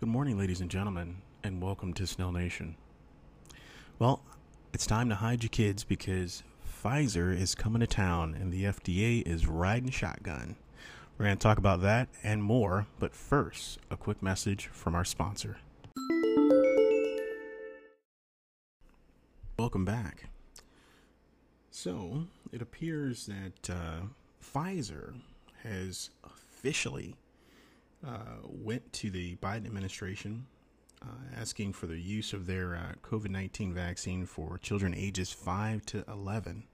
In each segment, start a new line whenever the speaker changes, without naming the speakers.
Good morning, ladies and gentlemen, and welcome to Snell Nation. Well, it's time to hide your kids because Pfizer is coming to town and the FDA is riding shotgun. We're going to talk about that and more, but first, a quick message from our sponsor. Welcome back. So, it appears that uh, Pfizer has officially uh, went to the Biden administration uh, asking for the use of their uh, COVID 19 vaccine for children ages 5 to 11.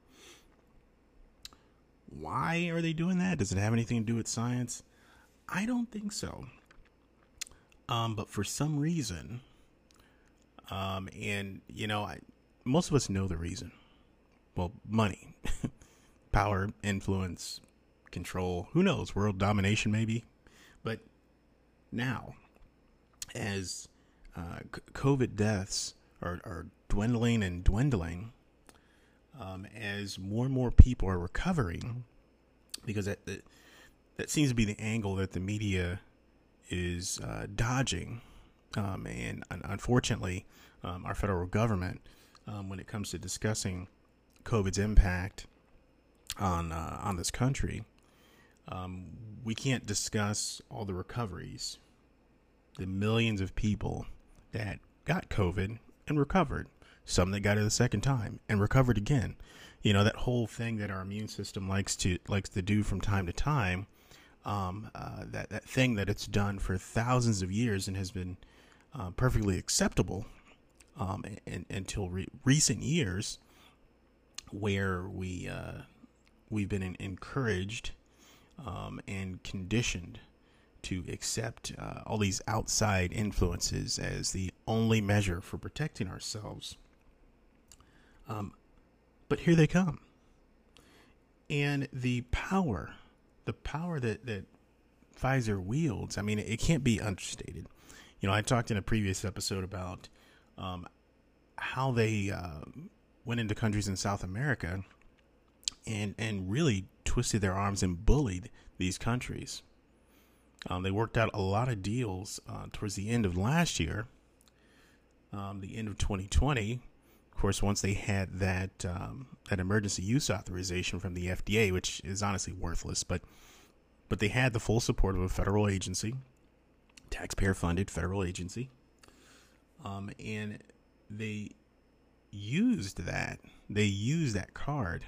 Why are they doing that? Does it have anything to do with science? I don't think so. Um, but for some reason, um, and you know, I, most of us know the reason. Well, money, power, influence, control. Who knows? World domination, maybe. Now, as uh, COVID deaths are, are, dwindling and dwindling, um, as more and more people are recovering, because that, that, that seems to be the angle that the media is uh, dodging, um, and unfortunately, um, our federal government, um, when it comes to discussing COVID's impact on uh, on this country, um, we can't discuss all the recoveries, the millions of people that got COVID and recovered, some that got it a second time and recovered again. You know that whole thing that our immune system likes to likes to do from time to time. Um, uh, that that thing that it's done for thousands of years and has been uh, perfectly acceptable um, and, until re- recent years, where we uh, we've been encouraged um, and conditioned to accept uh, all these outside influences as the only measure for protecting ourselves. Um, but here they come. And the power, the power that, that Pfizer wields, I mean, it can't be understated. You know, I talked in a previous episode about um, how they uh, went into countries in South America and and really twisted their arms and bullied these countries. Um, they worked out a lot of deals uh, towards the end of last year, um, the end of 2020. Of course, once they had that um, that emergency use authorization from the FDA, which is honestly worthless, but but they had the full support of a federal agency, taxpayer funded federal agency, um, and they used that. They used that card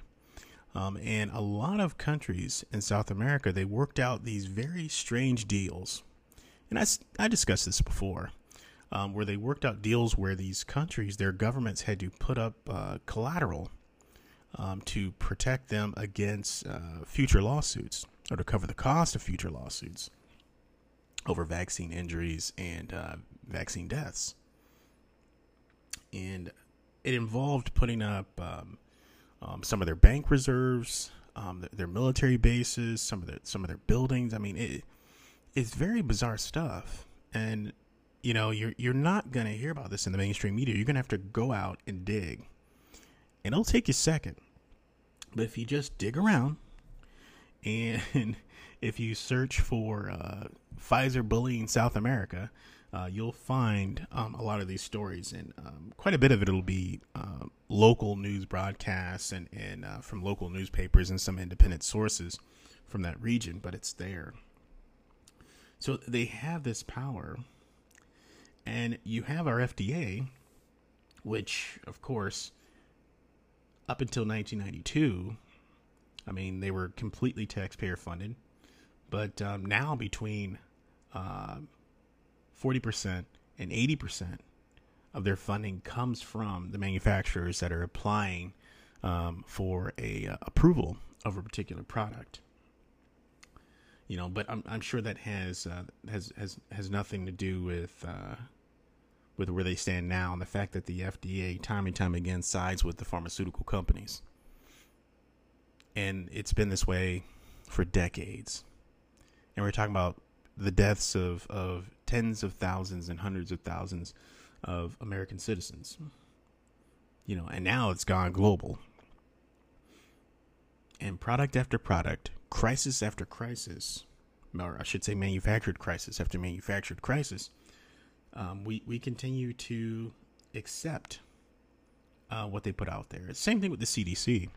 um, and a lot of countries in South America, they worked out these very strange deals. And I, I discussed this before, um, where they worked out deals where these countries, their governments had to put up uh, collateral um, to protect them against uh, future lawsuits or to cover the cost of future lawsuits over vaccine injuries and uh, vaccine deaths. And it involved putting up um, um, some of their bank reserves, um, their, their, military bases, some of their some of their buildings. I mean, it it's very bizarre stuff, and you know you're you're not gonna hear about this in the mainstream media. You're gonna have to go out and dig, and it'll take you a second. But if you just dig around, and if you search for uh, Pfizer bullying South America, uh, you'll find um, a lot of these stories, and um, quite a bit of it will be uh, local news broadcasts and, and uh, from local newspapers and some independent sources from that region, but it's there. So they have this power, and you have our FDA, which, of course, up until 1992, I mean, they were completely taxpayer funded, but um, now between uh, 40% and 80% of their funding comes from the manufacturers that are applying um, for a uh, approval of a particular product. You know, but I'm, I'm sure that has uh, has has has nothing to do with uh, with where they stand now and the fact that the FDA time and time again sides with the pharmaceutical companies. And it's been this way for decades. And we're talking about the deaths of, of tens of thousands and hundreds of thousands of American citizens. You know, and now it's gone global. And product after product, crisis after crisis, or I should say manufactured crisis after manufactured crisis, um, we we continue to accept uh, what they put out there. Same thing with the CDC.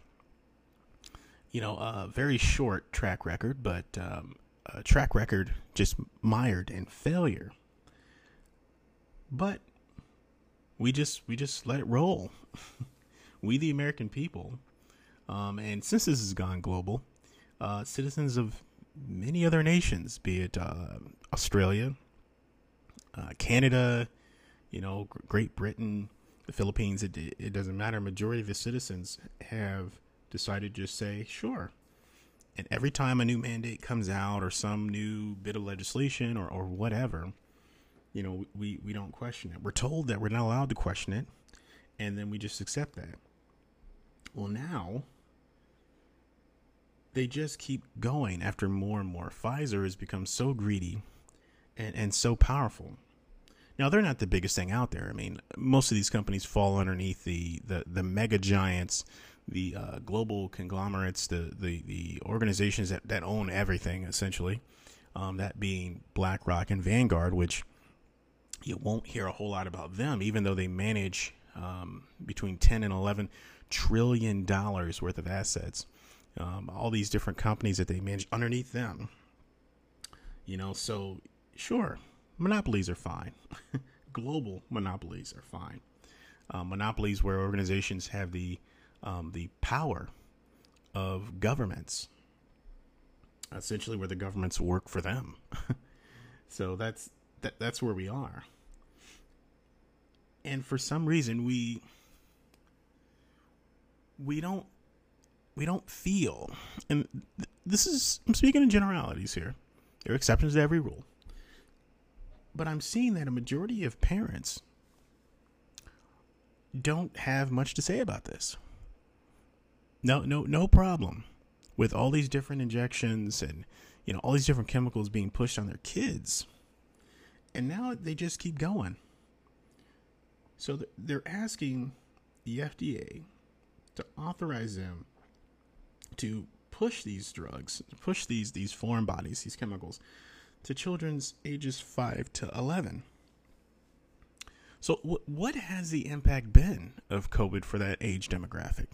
You know, a very short track record, but um, a track record just mired in failure. But we just we just let it roll. we the American people, um, and since this has gone global, uh, citizens of many other nations, be it uh, Australia, uh, Canada, you know, Great Britain, the Philippines, it, it doesn't matter. Majority of the citizens have decided to just say, sure. And every time a new mandate comes out or some new bit of legislation or, or whatever, you know, we, we don't question it. We're told that we're not allowed to question it, and then we just accept that. Well, now they just keep going after more and more. Pfizer has become so greedy and, and so powerful. Now they're not the biggest thing out there. I mean, most of these companies fall underneath the the, the mega giants, the uh, global conglomerates, the, the the organizations that, that own everything essentially. Um, that being BlackRock and Vanguard, which you won't hear a whole lot about them, even though they manage um, between 10 and 11 trillion dollars worth of assets. Um, all these different companies that they manage underneath them. You know, so sure, monopolies are fine. Global monopolies are fine. Uh, monopolies where organizations have the um, the power of governments, essentially where the governments work for them. so that's that, that's where we are. And for some reason, we we don't we don't feel, and th- this is I'm speaking in generalities here. There are exceptions to every rule. But I'm seeing that a majority of parents don't have much to say about this. No, no, no problem with all these different injections and you know all these different chemicals being pushed on their kids, and now they just keep going. So they're asking the FDA to authorize them to push these drugs, push these these foreign bodies, these chemicals to children's ages 5 to 11. So, what has the impact been of COVID for that age demographic?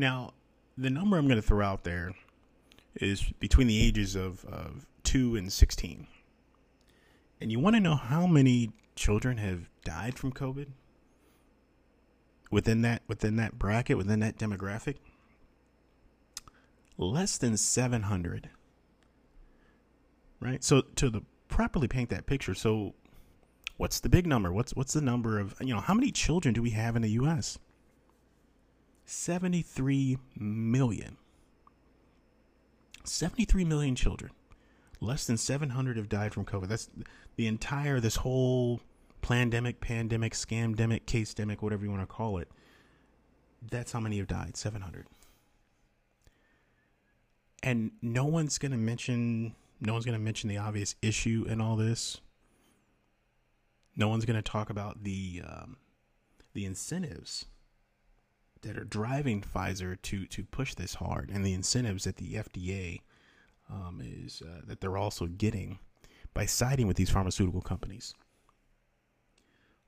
Now, the number I'm going to throw out there is between the ages of, of 2 and 16. And you want to know how many children have died from COVID within that within that bracket, within that demographic? Less than 700 right? So to the properly paint that picture, so what's the big number? What's what's the number of you know how many children do we have in the U.S.? Seventy-three million. Seventy-three million children. Less than seven hundred have died from COVID. That's the entire this whole pandemic, pandemic, scamdemic, case demic, whatever you want to call it. That's how many have died. Seven hundred. And no one's going to mention no one's going to mention the obvious issue in all this. No one's going to talk about the um, the incentives that are driving Pfizer to to push this hard, and the incentives that the FDA um, is uh, that they're also getting by siding with these pharmaceutical companies.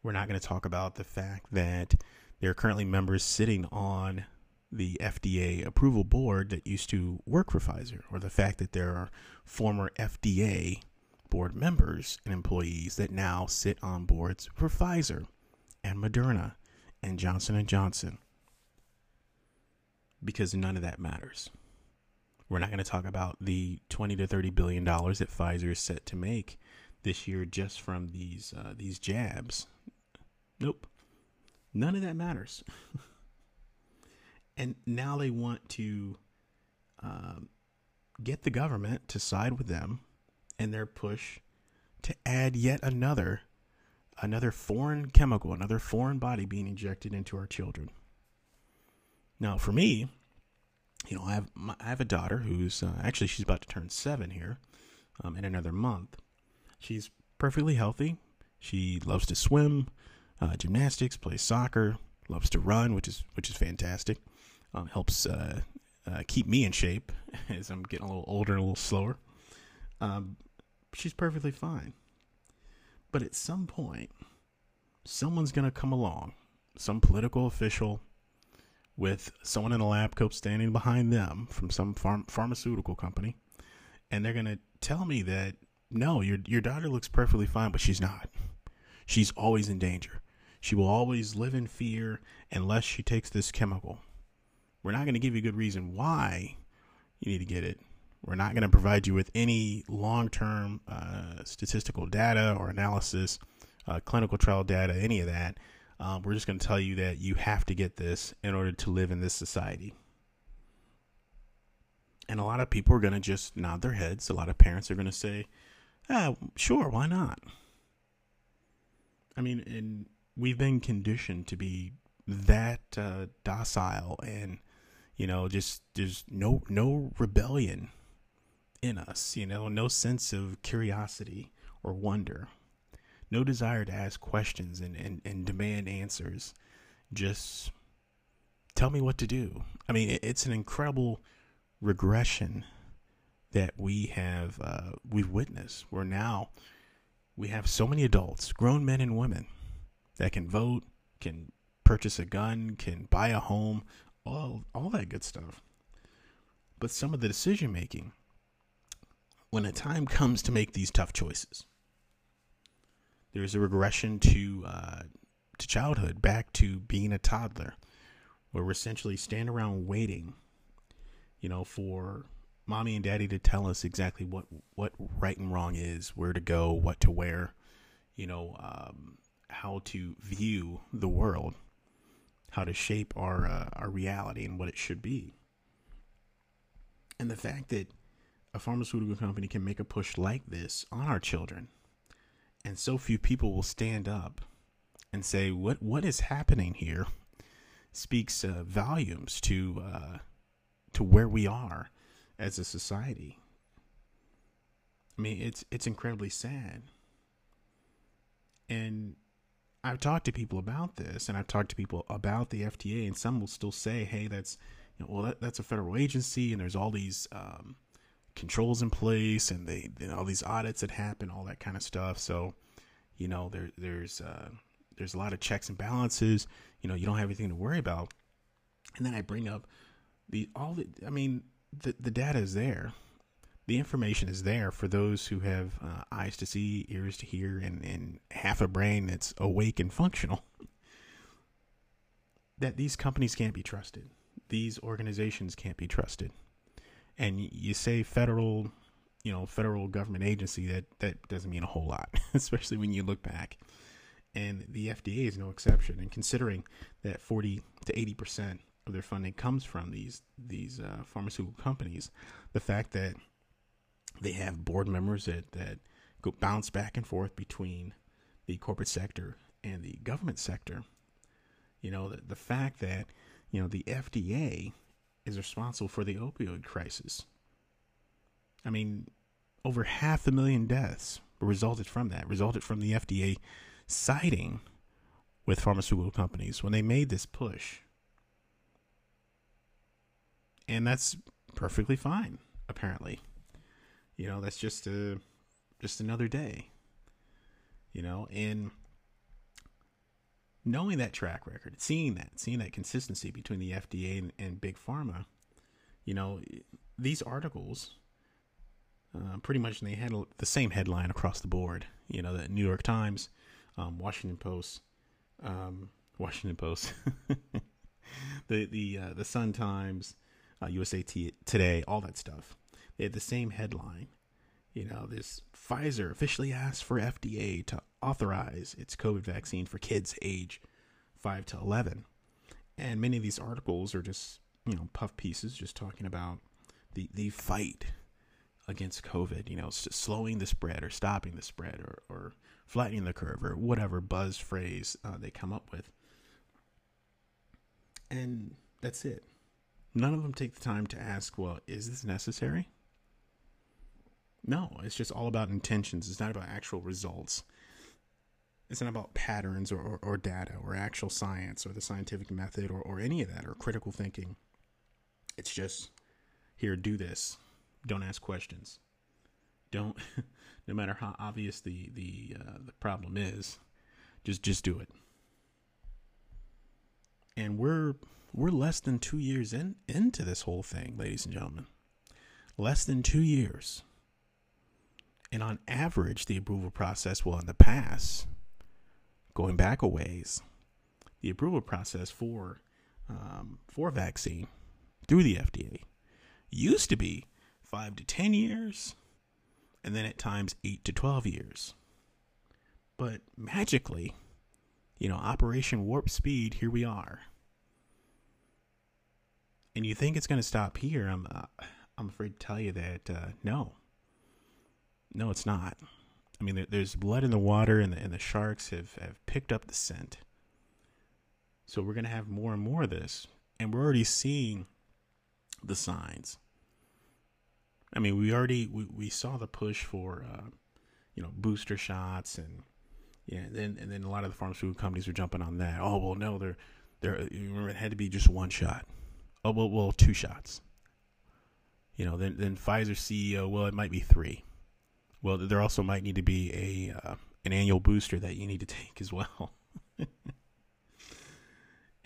We're not going to talk about the fact that there are currently members sitting on the FDA approval board that used to work for Pfizer, or the fact that there are former FDA board members and employees that now sit on boards for Pfizer and Moderna and Johnson and Johnson. Because none of that matters. We're not going to talk about the 20 to 30 billion dollars that Pfizer is set to make this year just from these uh, these jabs. Nope. None of that matters. and now they want to um, get the government to side with them in their push to add yet another another foreign chemical, another foreign body being injected into our children. Now, for me, you know, I have my, I have a daughter who's uh, actually she's about to turn seven here um, in another month. She's perfectly healthy. She loves to swim, uh, gymnastics, plays soccer, loves to run, which is which is fantastic um, helps uh, uh, keep me in shape as I'm getting a little older and a little slower. Um, she's perfectly fine. But at some point, someone's going to come along, some political official with someone in a lab coat standing behind them from some pharm- pharmaceutical company, and they're to tell me that no, your your daughter looks perfectly fine, but she's not. She's always in danger. She will always live in fear unless she takes this chemical. We're not going to give you a good reason why you need to get it. We're not going to provide you with any long term uh, statistical data or analysis, uh, clinical trial data, any of that. Um, we're just going to tell you that you have to get this in order to live in this society. And a lot of people are going to just nod their heads. A lot of parents are going to say, ah, sure, why not? I mean, and we've been conditioned to be that uh, docile and you know just there's no no rebellion in us you know no sense of curiosity or wonder no desire to ask questions and, and, and demand answers. Just tell me what to do. I mean it's an incredible regression that we have uh, we've witnessed. Where now we have so many adults grown men and women that can vote, can purchase a gun, can buy a home, all all that good stuff. But some of the decision making when a time comes to make these tough choices, there's a regression to uh, to childhood, back to being a toddler, where we're essentially stand around waiting, you know, for mommy and daddy to tell us exactly what what right and wrong is, where to go, what to wear, you know, um, how to view the world, how to shape our uh, our reality and what it should be. And the fact that a pharmaceutical company can make a push like this on our children, and so few people will stand up and say what what is happening here, speaks uh, volumes to uh, to where we are as a society. I mean, it's it's incredibly sad. And I've talked to people about this, and I've talked to people about the FDA, and some will still say, "Hey, that's you know, well, that, that's a federal agency, and there's all these um, controls in place, and they all these audits that happen, all that kind of stuff." So, you know, there there's uh, there's a lot of checks and balances. You know, you don't have anything to worry about. And then I bring up the all the, I mean, the the data is there the information is there for those who have uh, eyes to see, ears to hear, and, and half a brain that's awake and functional. that these companies can't be trusted. These organizations can't be trusted. And you say federal, you know, federal government agency, that, that doesn't mean a whole lot, especially when you look back. And the FDA is no exception. And considering that 40 to 80% of their funding comes from these, these uh, pharmaceutical companies, the fact that they have board members that, that go bounce back and forth between the corporate sector and the government sector. You know, the, the fact that, you know, the FDA is responsible for the opioid crisis. I mean, over half a million deaths resulted from that, resulted from the FDA siding with pharmaceutical companies when they made this push. And that's perfectly fine, apparently. You know, that's just a just another day. You know, and knowing that track record, seeing that, seeing that consistency between the FDA and, and big pharma, you know, these articles uh, pretty much they had the same headline across the board. You know, the New York Times, um, Washington Post, um, Washington Post, the the uh, the Sun Times, uh, USA Today, all that stuff. They had the same headline. You know, this Pfizer officially asked for FDA to authorize its COVID vaccine for kids age 5 to 11. And many of these articles are just, you know, puff pieces just talking about the, the fight against COVID, you know, slowing the spread or stopping the spread or, or flattening the curve or whatever buzz phrase uh, they come up with. And that's it. None of them take the time to ask, well, is this necessary? No, it's just all about intentions. It's not about actual results. It's not about patterns or, or, or, data or actual science or the scientific method or, or any of that or critical thinking. It's just here, do this. Don't ask questions. Don't, no matter how obvious the the uh, the problem is, just just do it. And we're we're less than two years in into this whole thing, ladies and gentlemen. Less than two years. And on average, the approval process, well, in the past, going back a ways, the approval process for um, for vaccine through the FDA used to be five to ten years, and then at times eight to twelve years. But magically, you know, Operation Warp Speed, here we are. And you think it's going to stop here? I'm, uh, I'm afraid to tell you that uh, no, no, it's not. I mean, there, there's blood in the water, and the, and the sharks have, have picked up the scent. So we're going to have more and more of this. And we're already seeing the signs. I mean, we already we, we saw the push for uh, you know booster shots and yeah, and then and then a lot of the pharmaceutical companies are jumping on that. Oh well, no, they're they're remember it had to be just one shot. Oh well, well two shots. You know, then then Pfizer CEO, well, it might be three. Well, there also might need to be a uh, an annual booster that you need to take as well.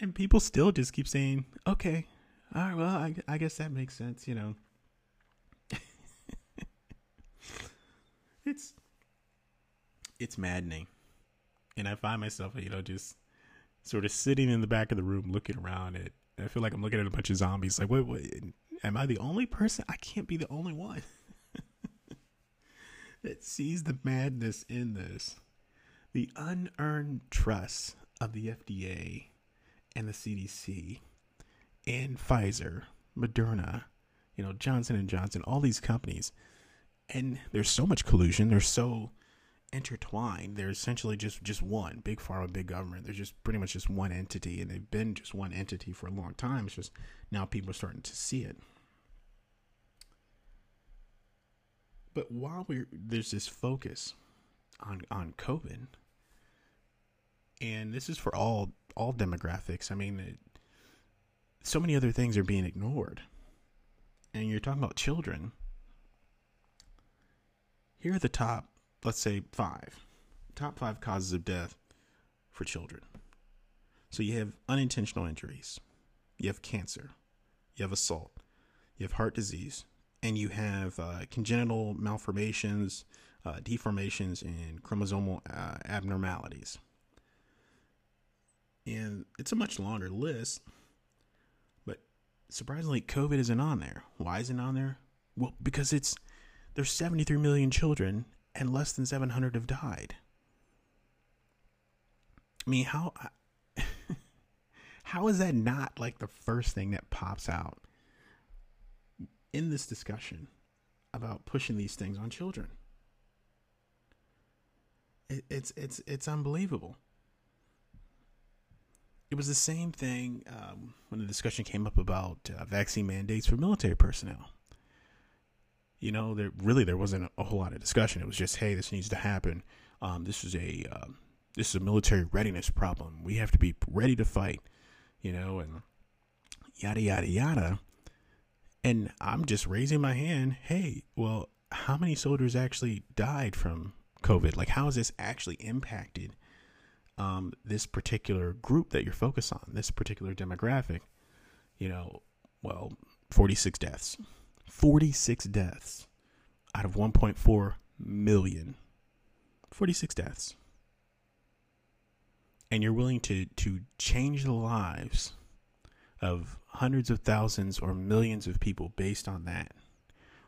and people still just keep saying, "Okay, all right, well, I, I guess that makes sense." You know, it's it's maddening, and I find myself, you know, just sort of sitting in the back of the room looking around at. I feel like I'm looking at a bunch of zombies. Like, wait, wait, am I the only person? I can't be the only one. that sees the madness in this. The unearned trust of the FDA and the CDC and Pfizer, Moderna, you know, Johnson and Johnson, all these companies. And there's so much collusion, they're so intertwined. They're essentially just just one big pharma, big government. They're just pretty much just one entity, and they've been just one entity for a long time. It's just now people are starting to see it. But while we're there's this focus on on COVID, and this is for all all demographics. I mean, it, so many other things are being ignored, and you're talking about children. Here are the top, let's say five, top five causes of death for children. So you have unintentional injuries, you have cancer, you have assault, you have heart disease, and you have uh, congenital malformations, uh, deformations, and chromosomal uh, abnormalities. And it's a much longer list, but surprisingly, COVID isn't on there. Why isn't it on there? Well, because it's there's 73 million children and less than 700 have died. I mean, how how is that not like the first thing that pops out? In this discussion about pushing these things on children. It, it's it's it's unbelievable. It was the same thing um, when the discussion came up about uh, vaccine mandates for military personnel. You know, there really there wasn't a, whole lot of discussion. It was just, hey, this needs to happen. Um, this is a uh, this is a military readiness problem. We have to be ready to fight. You know, and yada yada yada. And I'm just raising my hand. Hey, well, how many soldiers actually died from COVID? Like, how has this actually impacted um, this particular group that you're focused on, this particular demographic? You know, well, 46 deaths. 46 deaths out of 1.4 million. 46 deaths. And you're willing to, to change the lives of hundreds of thousands or millions of people based on that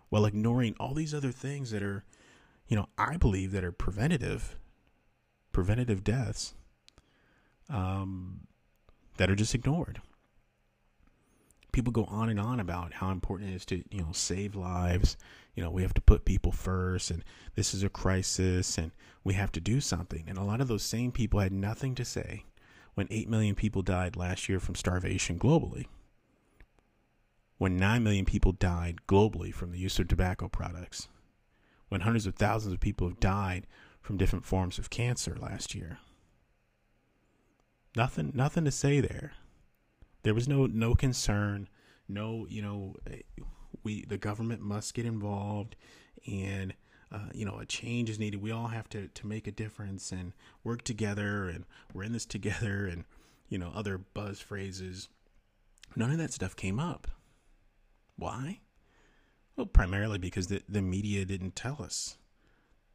while ignoring all these other things that are you know i believe that are preventative preventative deaths um, that are just ignored. People go on and on about how important it is to you know save lives. You know we have to put people first and this is a crisis and we have to do something. And a lot of those same people had nothing to say when 8 million people died last year from starvation globally, when 9 million people died globally from the use of tobacco products, when hundreds of thousands of people have died from different forms of cancer last year. Nothing nothing to say there. There was no no concern, no, you know, eh, we the government must get involved and uh, you know, a change is needed. We all have to to make a difference and work together, and we're in this together, and you know, other buzz phrases. None of that stuff came up. Why? Well, primarily because the, the media didn't tell us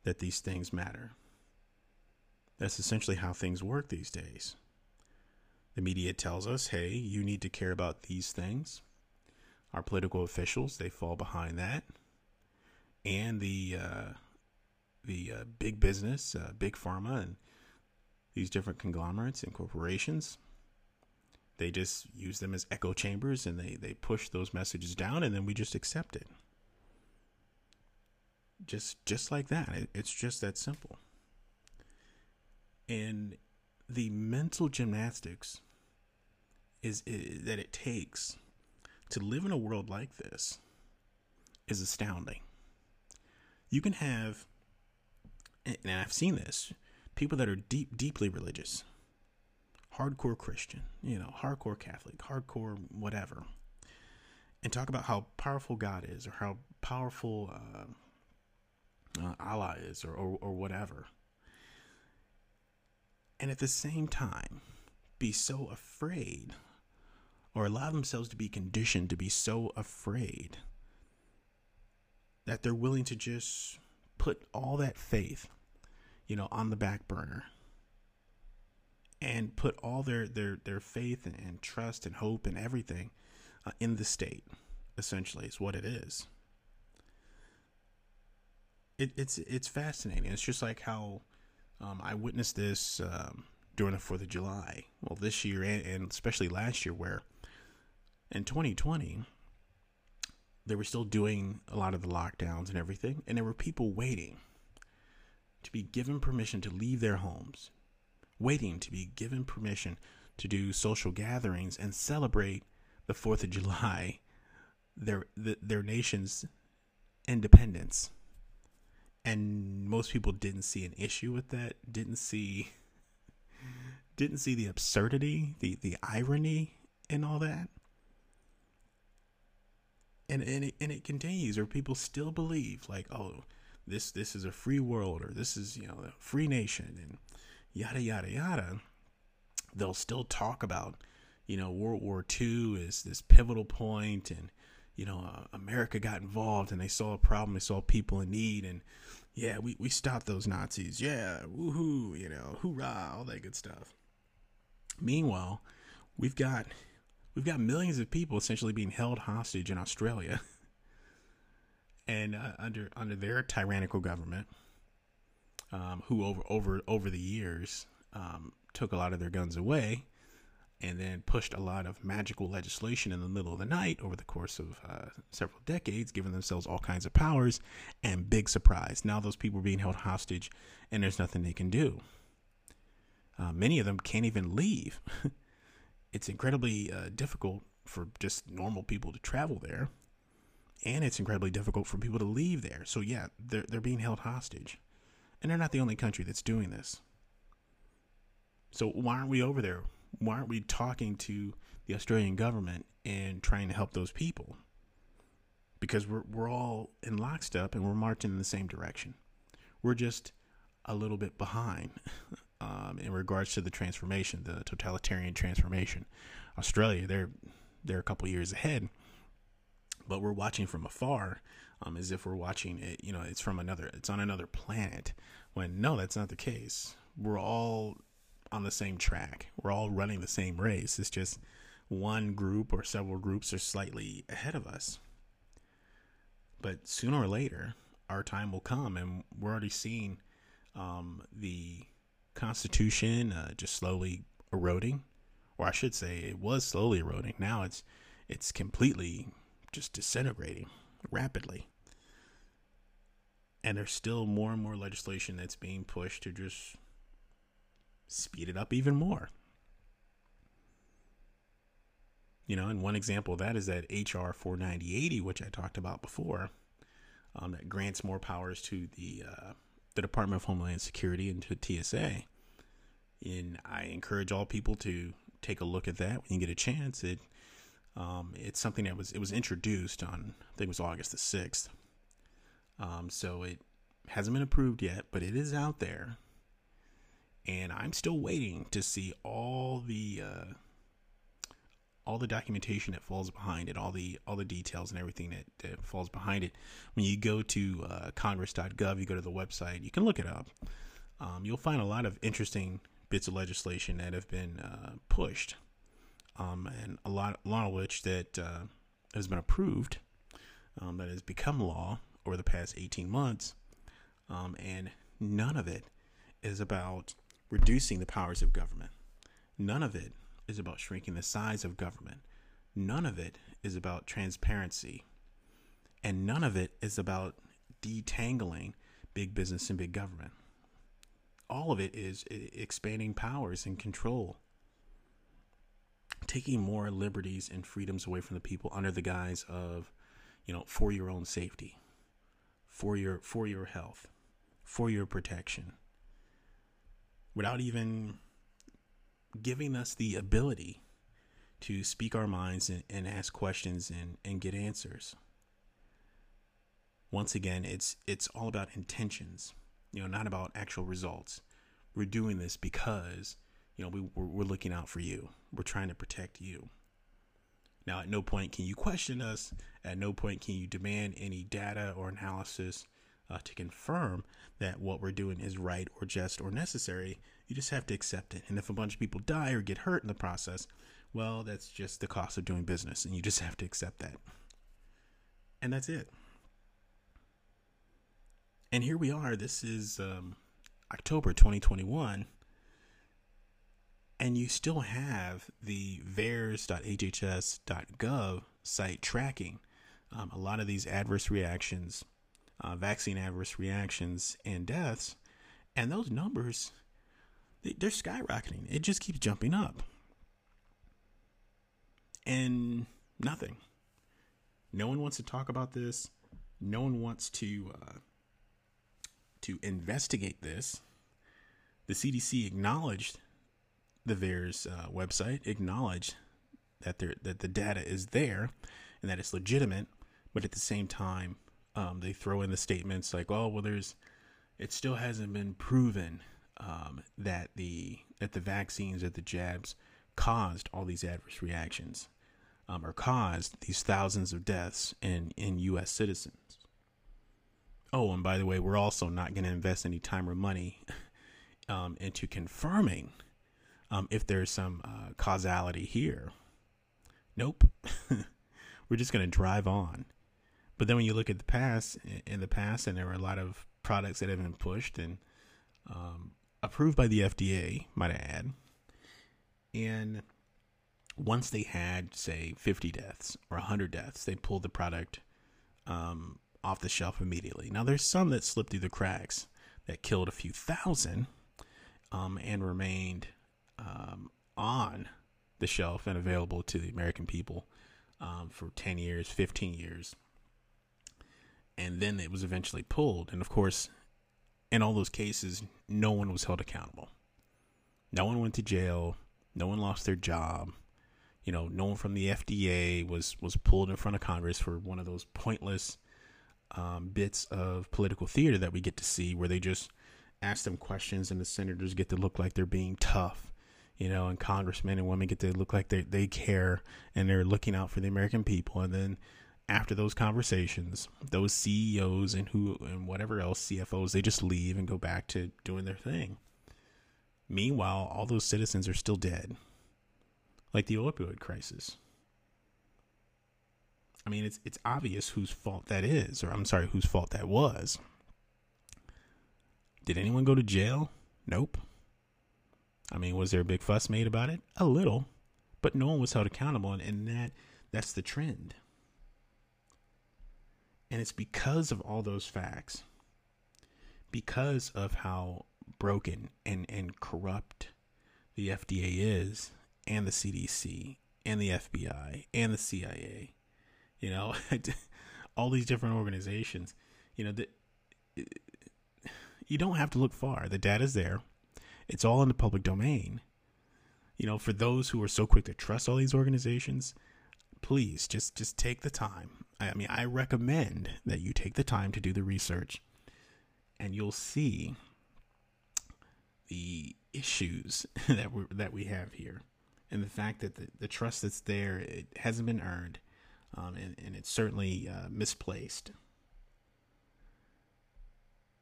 that these things matter. That's essentially how things work these days. The media tells us, hey, you need to care about these things. Our political officials, they fall behind that. And the uh, the uh, big business, uh, big pharma, and these different conglomerates and corporations, they just use them as echo chambers and they, they push those messages down and then we just accept it. Just just like that. It, it's just that simple. And the mental gymnastics is, is that it takes to live in a world like this is astounding. You can have and I've seen this, people that are deep deeply religious hardcore Christian, you know, hardcore Catholic, hardcore whatever, and talk about how powerful God is or how powerful uh, uh, Allah is or, or, or whatever. And at the same time, be so afraid or allow themselves to be conditioned to be so afraid that they're willing to just put all that faith, you know, on the back burner and put all their their their faith and, trust and hope and everything uh, in the state. Essentially, is what it is. It, it's it's fascinating. It's just like how um, I witnessed this um, during the Fourth of July. Well, this year and, and especially last year, where in 2020 they were still doing a lot of the lockdowns and everything, and there were people waiting to be given permission to leave their homes, waiting to be given permission to do social gatherings and celebrate the 4th of July, their the, their nation's independence. And most people didn't see an issue with that, didn't see didn't see the absurdity, the the irony in all that. And and it, and it continues or people still believe like, oh, this this is a free world or this is, you know, a free nation and yada yada yada, they'll still talk about, you know, World War II is this pivotal point, and you know, uh, America got involved and they saw a problem, they saw people in need, and yeah, we we stopped those Nazis, yeah, woohoo, you know, hoorah, all that good stuff. Meanwhile, we've got we've got millions of people essentially being held hostage in Australia. and uh, under under their tyrannical government, um, who over over over the years um, took a lot of their guns away, and then pushed a lot of magical legislation in the middle of the night over the course of uh, several decades, giving themselves all kinds of powers. And big surprise, now those people are being held hostage, and there's nothing they can do. Uh, many of them can't even leave. it's incredibly uh, difficult for just normal people to travel there, and it's incredibly difficult for people to leave there. So yeah, they're they're being held hostage. And they're not the only country that's doing this. So why aren't we over there? Why aren't we talking to the Australian government and trying to help those people? Because we're we're all in lockstep and we're marching in the same direction. We're just a little bit behind um, in regards to the transformation, the totalitarian transformation. Australia, they're they're a couple years ahead, but we're watching from afar um, as if we're watching it. You know, it's from another, it's on another planet. When no, that's not the case. We're all on the same track. We're all running the same race. It's just one group or several groups are slightly ahead of us. But sooner or later, our time will come, and we're already seeing um, the Constitution uh, just slowly eroding, or I should say, it was slowly eroding. Now it's it's completely just disintegrating rapidly and there's still more and more legislation that's being pushed to just speed it up even more. You know, and one example of that is that HR 49080, which I talked about before, um, that grants more powers to the uh, the Department of Homeland Security and to TSA. And I encourage all people to take a look at that when you get a chance. It um, it's something that was it was introduced on I think it was August the sixth um, so it hasn't been approved yet, but it is out there. And I'm still waiting to see all the uh, all the documentation that falls behind it, all the all the details and everything that, that falls behind it. When you go to uh, Congress.gov, you go to the website, you can look it up. Um, you'll find a lot of interesting bits of legislation that have been uh, pushed, um, and a lot, a lot of which that uh, has been approved, um, that has become law over the past 18 months, um, and none of it is about reducing the powers of government. None of it is about shrinking the size of government. None of it is about transparency. And none of it is about detangling big business and big government. All of it is expanding powers and control, taking more liberties and freedoms away from the people under the guise of, you know, for your own safety, for your for your health, for your protection. Without even giving us the ability to speak our minds and, and ask questions and, and get answers. Once again, it's it's all about intentions, you know, not about actual results. We're doing this because, you know, we, we're, we're looking out for you. We're trying to protect you. Now, at no point can you question us. At no point can you demand any data or analysis uh, to confirm that what we're doing is right or just or necessary. You just have to accept it. And if a bunch of people die or get hurt in the process, well, that's just the cost of doing business. And you just have to accept that. And that's it. And here we are. This is um, October 2021. And you still have the VAERS.hhs.gov site tracking um, a lot of these adverse reactions uh, vaccine adverse reactions and deaths, and those numbers they're skyrocketing. It just keeps jumping up, and nothing. No one wants to talk about this. No one wants to uh, to investigate this. The CDC acknowledged the VAERS uh, website, acknowledged that there that the data is there and that it's legitimate, but at the same time, um, they throw in the statements like, "Oh, well, there's, it still hasn't been proven um, that the that the vaccines, that the jabs, caused all these adverse reactions, um, or caused these thousands of deaths in in U.S. citizens." Oh, and by the way, we're also not going to invest any time or money um, into confirming um, if there's some uh, causality here. Nope. we're just going to drive on but then when you look at the past, in the past, and there were a lot of products that have been pushed and um, approved by the FDA, might I add. And once they had, say, 50 deaths or 100 deaths, they pulled the product um, off the shelf immediately. Now, there's some that slipped through the cracks that killed a few thousand um, and remained um, on the shelf and available to the American people um, for 10 years, 15 years and then it was eventually pulled. And of course, in all those cases, no one was held accountable. No one went to jail. No one lost their job. You know, no one from the FDA was was pulled in front of Congress for one of those pointless um, bits of political theater that we get to see, where they just ask them questions and the senators get to look like they're being tough. You know, and congressmen and women get to look like they they care and they're looking out for the American people, and then after those conversations, those CEOs and who and whatever else CFOs, they just leave and go back to doing their thing. Meanwhile, all those citizens are still dead. Like the opioid crisis. I mean, it's it's obvious whose fault that is, or I'm sorry, whose fault that was. Did anyone go to jail? Nope. I mean, was there a big fuss made about it? A little, but no one was held accountable, and, and that that's the trend. And it's because of all those facts, because of how broken and, and corrupt the FDA is, and the CDC, and the FBI, and the CIA, you know, all these different organizations, you know, that you don't have to look far. The data's there. It's all in the public domain. You know, for those who are so quick to trust all these organizations, please just just take the time. I mean, I recommend that you take the time to do the research and you'll see the issues that we that we have here, and the fact that the, the trust that's there it hasn't been earned, um, and, and it's certainly uh, misplaced.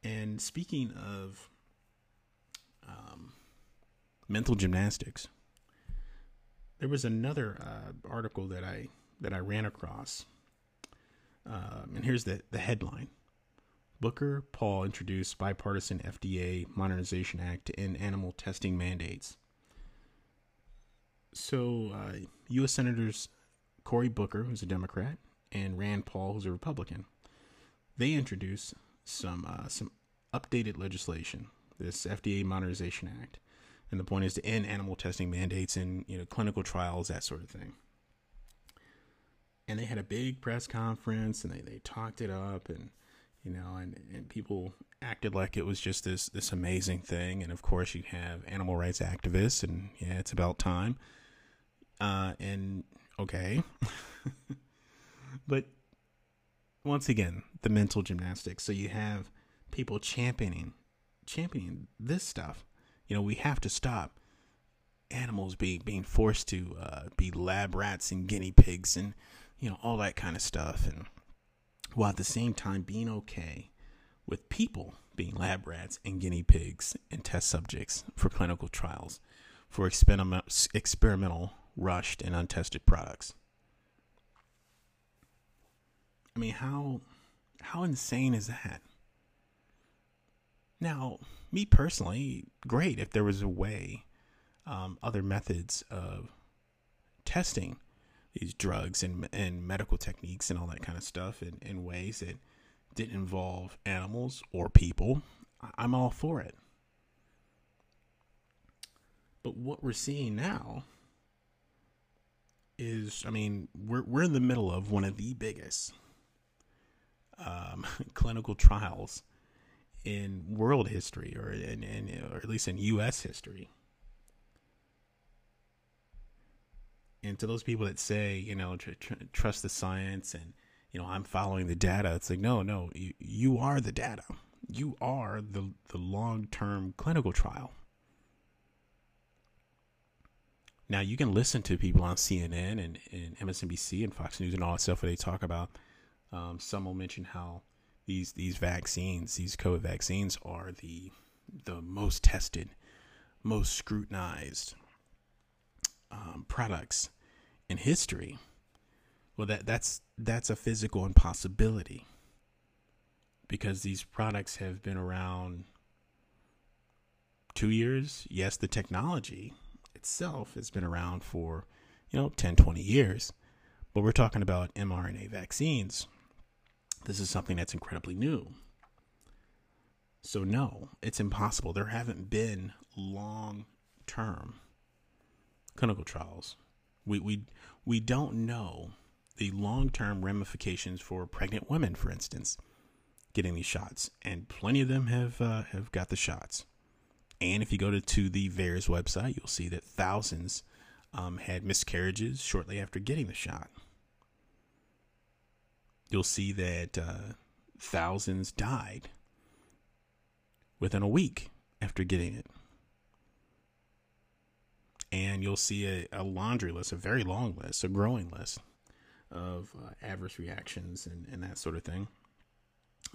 And speaking of um, mental gymnastics, there was another uh, article that I that I ran across, um, and here's the the headline: Booker Paul introduced bipartisan FDA modernization act to end animal testing mandates. So, uh, U.S. Senators Cory Booker, who's a Democrat, and Rand Paul, who's a Republican, they introduced some uh, some updated legislation, this FDA Modernization Act, and the point is to end animal testing mandates in you know clinical trials, that sort of thing. And they had a big press conference, and they they talked it up, and you know, and, and people acted like it was just this this amazing thing. And of course, you have animal rights activists, and yeah, it's about time. Uh, and okay, but once again, the mental gymnastics. So you have people championing championing this stuff. You know, we have to stop animals being being forced to uh, be lab rats and guinea pigs and you know all that kind of stuff and while at the same time being okay with people being lab rats and guinea pigs and test subjects for clinical trials for experiment, experimental, rushed, and untested products. I mean, how how insane is that? Now, me personally, great if there was a way, um, other methods of testing these drugs and and medical techniques and all that kind of stuff in, in ways that didn't involve animals or people, I'm all for it. But what we're seeing now is, I mean, we're we're in the middle of one of the biggest um, clinical trials in world history, or in, in, or at least in U.S. history. And to those people that say, you know, tr- tr- trust the science and, you know, I'm following the data, it's like, no, no, you, you are the data. You are the, the long term clinical trial. Now, you can listen to people on CNN and, and MSNBC and Fox News and all that stuff where they talk about, um, some will mention how these, these vaccines, these COVID vaccines are the, the most tested, most scrutinized, um, products in history, well, that that's that's a physical impossibility because these products have been around two years. Yes, the technology itself has been around for you know 10, 20 years, but we're talking about mRNA vaccines. This is something that's incredibly new. So no, it's impossible. There haven't been long term clinical trials. We we we don't know the long-term ramifications for pregnant women, for instance, getting these shots, and plenty of them have uh, have got the shots. And if you go to, to the VAERS website, you'll see that thousands um, had miscarriages shortly after getting the shot. You'll see that uh, thousands died within a week after getting it and you'll see a, a, laundry list, a very long list, a growing list of uh, adverse reactions and, and that sort of thing,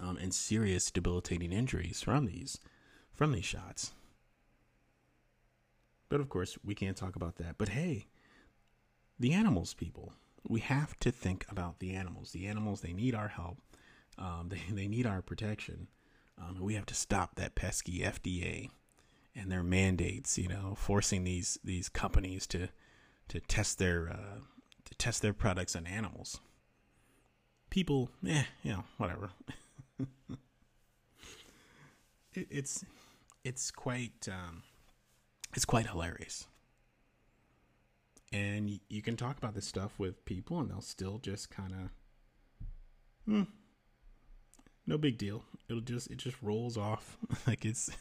um, and serious debilitating injuries from these from these shots. But of course, we can't talk about that. But hey, the animals, people, we have to think about the animals. The animals, they need our help. Um, they they need our protection. Um, we have to stop that pesky FDA and their mandates, you know, forcing these these companies to to test their uh, to test their products on animals. People, eh, you know, whatever. it, it's it's quite um, it's quite hilarious, and you can talk about this stuff with people, and they'll still just kind of, hmm, no big deal. It'll just it just rolls off like it's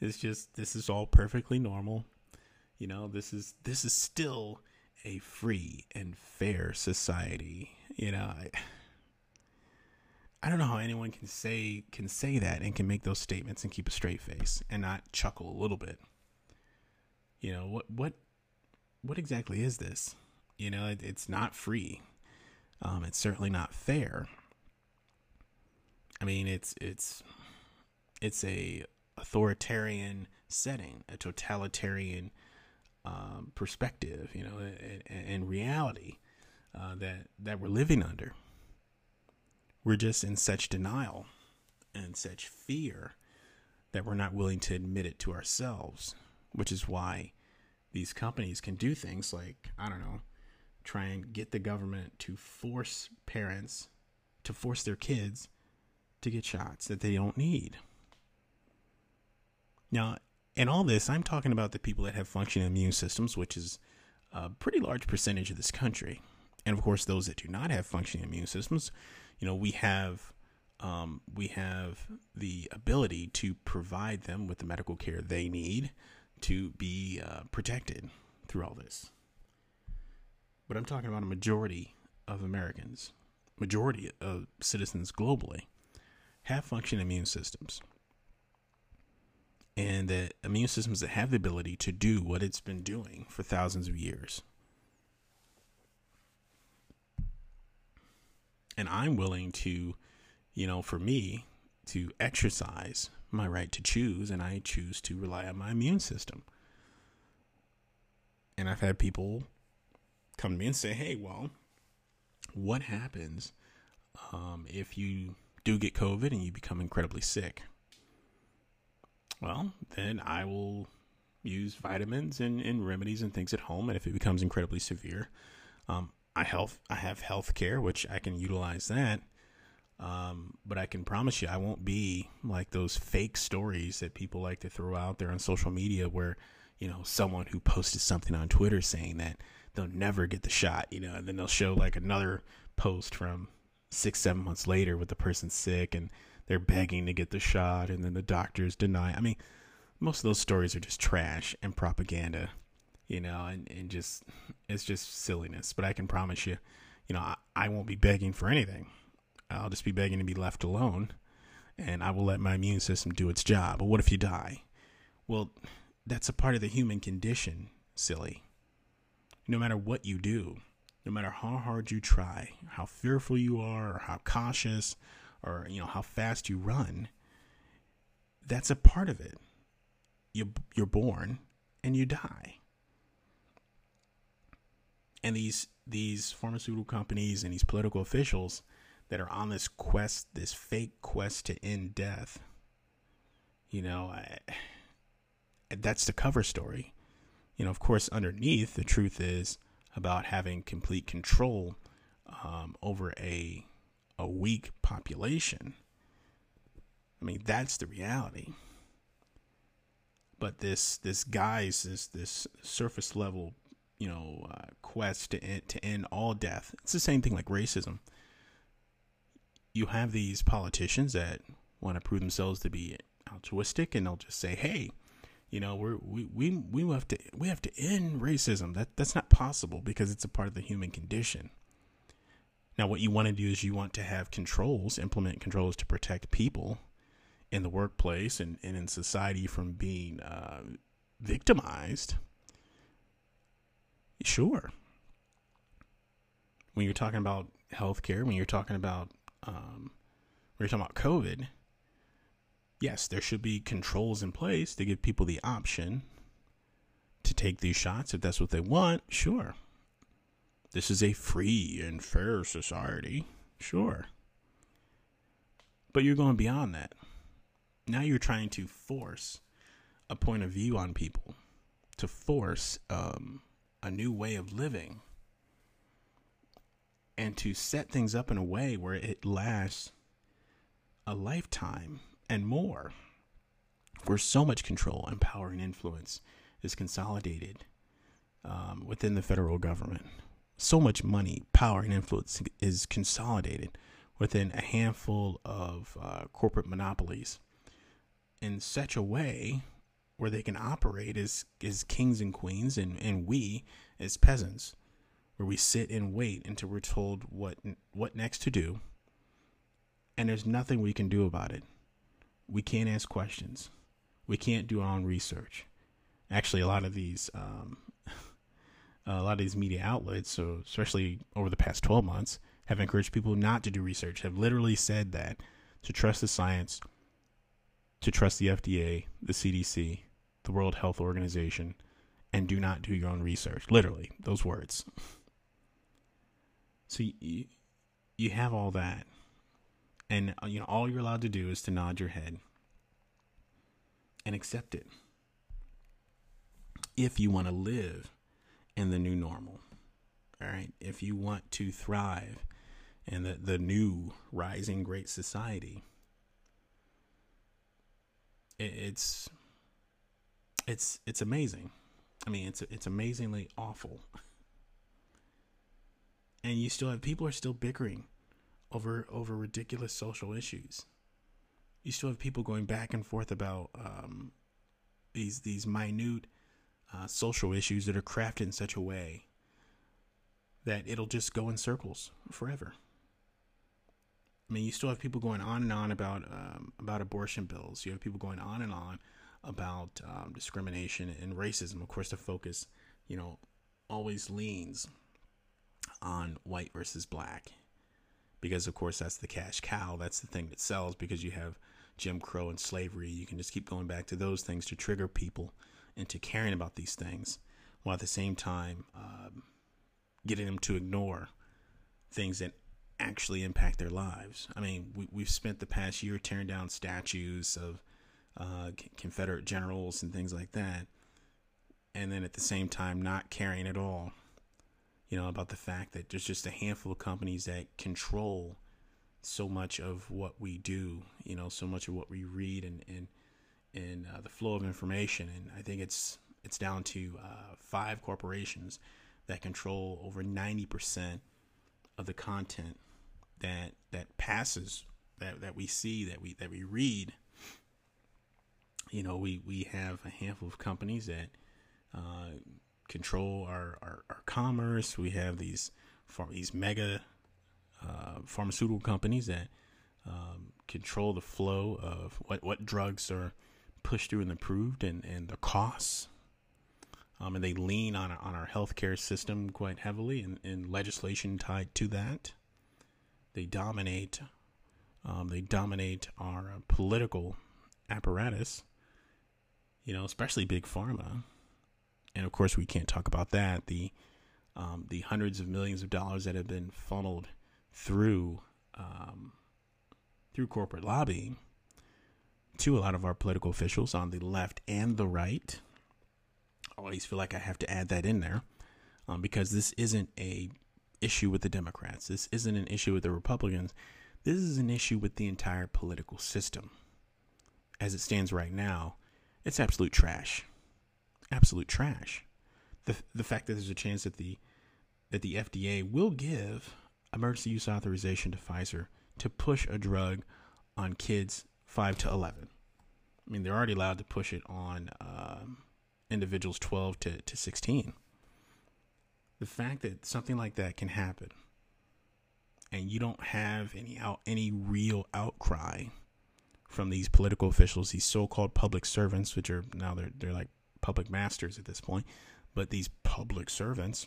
it's just this is all perfectly normal. You know, this is this is still a free and fair society. You know, I I don't know how anyone can say can say that and can make those statements and keep a straight face and not chuckle a little bit. You know what what what exactly is this? You know, it, it's not free. Um, it's certainly not fair. I mean, it's it's it's a authoritarian setting, a totalitarian um, perspective, you know, and, reality uh, that that we're living under. We're just in such denial and such fear that we're not willing to admit it to ourselves, which is why these companies can do things like I don't know, try and get the government to force parents to force their kids to get shots that they don't need. Now, in all this, I'm talking about the people that have functioning immune systems, which is a pretty large percentage of this country. And of course, those that do not have functioning immune systems, you know, we have um, we have the ability to provide them with the medical care they need to be uh, protected through all this. But I'm talking about a majority of Americans, majority of citizens globally, have functioning immune systems and the immune systems that have the ability to do what it's been doing for thousands of years. And I'm willing to, you know, for me to exercise my right to choose, and I choose to rely on my immune system. And I've had people come to me and say, hey, well, what happens um, if you do get COVID and you become incredibly sick? Well, then I will use vitamins and, and remedies and things at home. And if it becomes incredibly severe, um, I health I have health care, which I can utilize that. Um, but I can promise you, I won't be like those fake stories that people like to throw out there on social media, where you know someone who posted something on Twitter saying that they'll never get the shot, you know, and then they'll show like another post from six, seven months later with the person sick and they're begging to get the shot and then the doctors deny. I mean, most of those stories are just trash and propaganda, you know, and, and just, it's just silliness. But I can promise you, you know, I, I won't be begging for anything. I'll just be begging to be left alone and I will let my immune system do its job. But what if you die? Well, that's a part of the human condition, silly. No matter what you do, no matter how hard you try, how fearful you are, or how cautious, or you know how fast you run that's a part of it. You you're born and you die. And these these pharmaceutical companies and these political officials that are on this quest this fake quest to end death you know I, that's the cover story. You know of course underneath the truth is about having complete control um, over a a weak population. I mean, that's the reality. But this this guy's this this surface level, you know, uh, quest to end, to end all death. It's the same thing like racism. You have these politicians that want to prove themselves to be altruistic, and they'll just say, "Hey, you know, we're, we we we have to we have to end racism. That that's not possible because it's a part of the human condition." Now, what you want to do is you want to have controls, implement controls to protect people in the workplace and, and in society from being uh, victimized. Sure. When you're talking about healthcare, when you're talking about um, when you're talking about COVID, yes, there should be controls in place to give people the option to take these shots if that's what they want. Sure. This is a free and fair society. Sure. But you're going beyond that. Now you're trying to force a point of view on people, to force um, a new way of living, and to set things up in a way where it lasts a lifetime and more, where so much control and power and influence is consolidated um, within the federal government so much money, power, and influence is consolidated within a handful of uh, corporate monopolies in such a way where they can operate as, as kings and queens and, and we as peasants, where we sit and wait until we're told what what next to do And there's nothing we can do about it. We can't ask questions. We can't do our own research. Actually, a lot of these, um, a lot of these media outlets, so especially over the past 12 months, have encouraged people not to do research. Have literally said that to trust the science, to trust the FDA, the CDC, the World Health Organization, and do not do your own research. Literally, those words. So you, you have all that, and uh, you know all you're allowed to do is to nod your head and accept it. If you want to live in the new normal, all right. If you want to thrive in the the new rising great society, it, it's it's it's amazing. I mean, it's it's amazingly awful. And you still have people are still bickering over over ridiculous social issues. You still have people going back and forth about um, these these minute uh, social issues that are crafted in such a way that it'll just go in circles forever. I mean, you still have people going on and on about um, about abortion bills. You have people going on and on about um, discrimination and racism. Of course, the focus, you know, always leans on white versus black, because of course that's the cash cow. That's the thing that sells. Because you have Jim Crow and slavery, you can just keep going back to those things to trigger people into caring about these things, while at the same time um, getting them to ignore things that actually impact their lives. I mean, we, we've spent the past year tearing down statues of uh, Confederate generals and things like that, and then at the same time not caring at all, you know, about the fact that there's just a handful of companies that control so much of what we do, you know, so much of what we read and and and uh, the flow of information, and I think it's it's down to uh, five corporations that control over ninety percent of the content that that passes that that we see that we that we read. You know we we have a handful of companies that uh, control our, our, our commerce. We have these these mega uh, pharmaceutical companies that um, control the flow of what, what drugs are pushed through and approved and, and the costs um, and they lean on, on our healthcare system quite heavily and, and legislation tied to that they dominate. Um, they dominate our uh, political apparatus. You know, especially big pharma, and of course we can't talk about that. The um, the hundreds of millions of dollars that have been funneled through um, through corporate lobbying to a lot of our political officials on the left and the right. I always feel like I have to add that in there um, because this isn't a issue with the Democrats. This isn't an issue with the Republicans. This is an issue with the entire political system. As it stands right now, it's absolute trash. Absolute trash. The the fact that there's a chance that the that the FDA will give emergency use authorization to Pfizer to push a drug on kids 5 to 11. I mean, they're already allowed to push it on um, individuals 12 to, to 16 the fact that something like that can happen and you don't have any out any real outcry from these political officials, these so-called public servants, which are now they're they're like public masters at this point, but these public servants,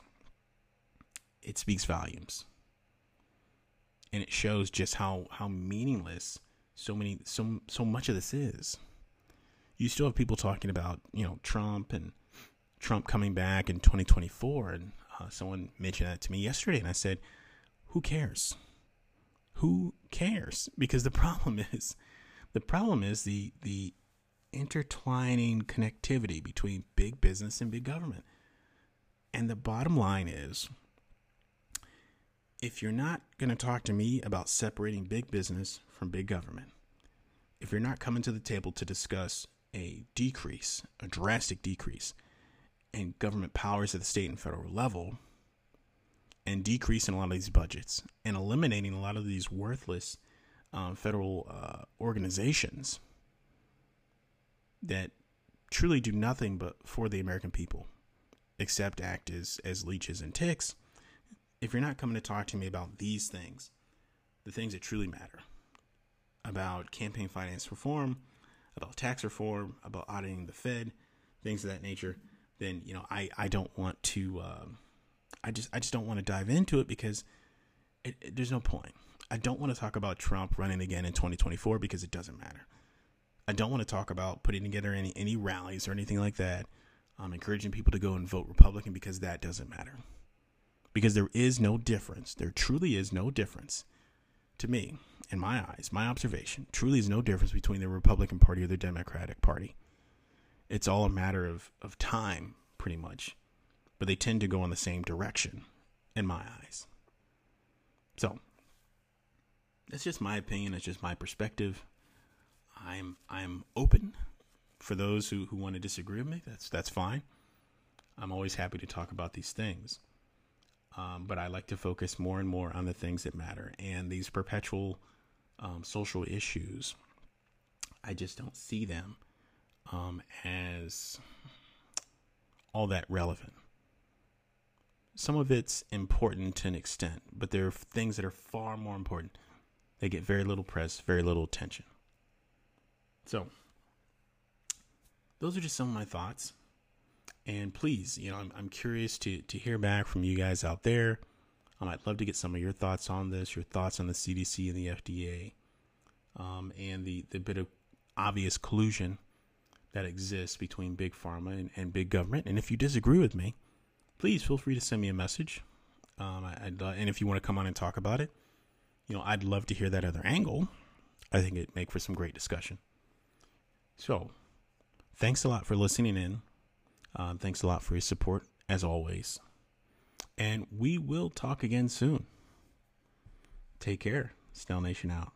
it speaks volumes, and it shows just how how meaningless so many so so much of this is. You still have people talking about you know Trump and Trump coming back in 2024, and uh, someone mentioned that to me yesterday, and I said, "Who cares? Who cares?" Because the problem is, the problem is the the intertwining connectivity between big business and big government. And the bottom line is, if you're not going to talk to me about separating big business from big government, if you're not coming to the table to discuss a decrease, a drastic decrease in government powers at the state and federal level and decreasing a lot of these budgets and eliminating a lot of these worthless um, federal uh, organizations that truly do nothing but for the American people except act as, as leeches and ticks. If you're not coming to talk to me about these things, the things that truly matter, about campaign finance reform, about tax reform, about auditing the Fed, things of that nature, then you know I I don't want to. Um, I just I just don't want to dive into it because it, it, there's no point. I don't want to talk about Trump running again in 2024 because it doesn't matter. I don't want to talk about putting together any any rallies or anything like that. I'm encouraging people to go and vote Republican because that doesn't matter. Because there is no difference. There truly is no difference to me, in my eyes, my observation, truly is no difference between the Republican Party or the Democratic Party. It's all a matter of, of time, pretty much. But they tend to go in the same direction, in my eyes. So, that's just my opinion. It's just my perspective. I'm I'm open for those who, who want to disagree with me. That's that's fine. I'm always happy to talk about these things. Um, but I like to focus more and more on the things that matter. And these perpetual um, social issues, I just don't see them um, as all that relevant. Some of it's important to an extent, but there are things that are far more important. They get very little press, very little attention. So, those are just some of my thoughts. And please, you know, I'm, I'm curious to, to hear back from you guys out there. Um, I'd love to get some of your thoughts on this, your thoughts on the CDC and the FDA, um, and the, the bit of obvious collusion that exists between big pharma and, and big government. And if you disagree with me, please feel free to send me a message. Um, I, uh, and if you want to come on and talk about it, you know, I'd love to hear that other angle. I think it'd make for some great discussion. So, thanks a lot for listening in. Uh, thanks a lot for your support, as always. And we will talk again soon. Take care. Snell Nation out.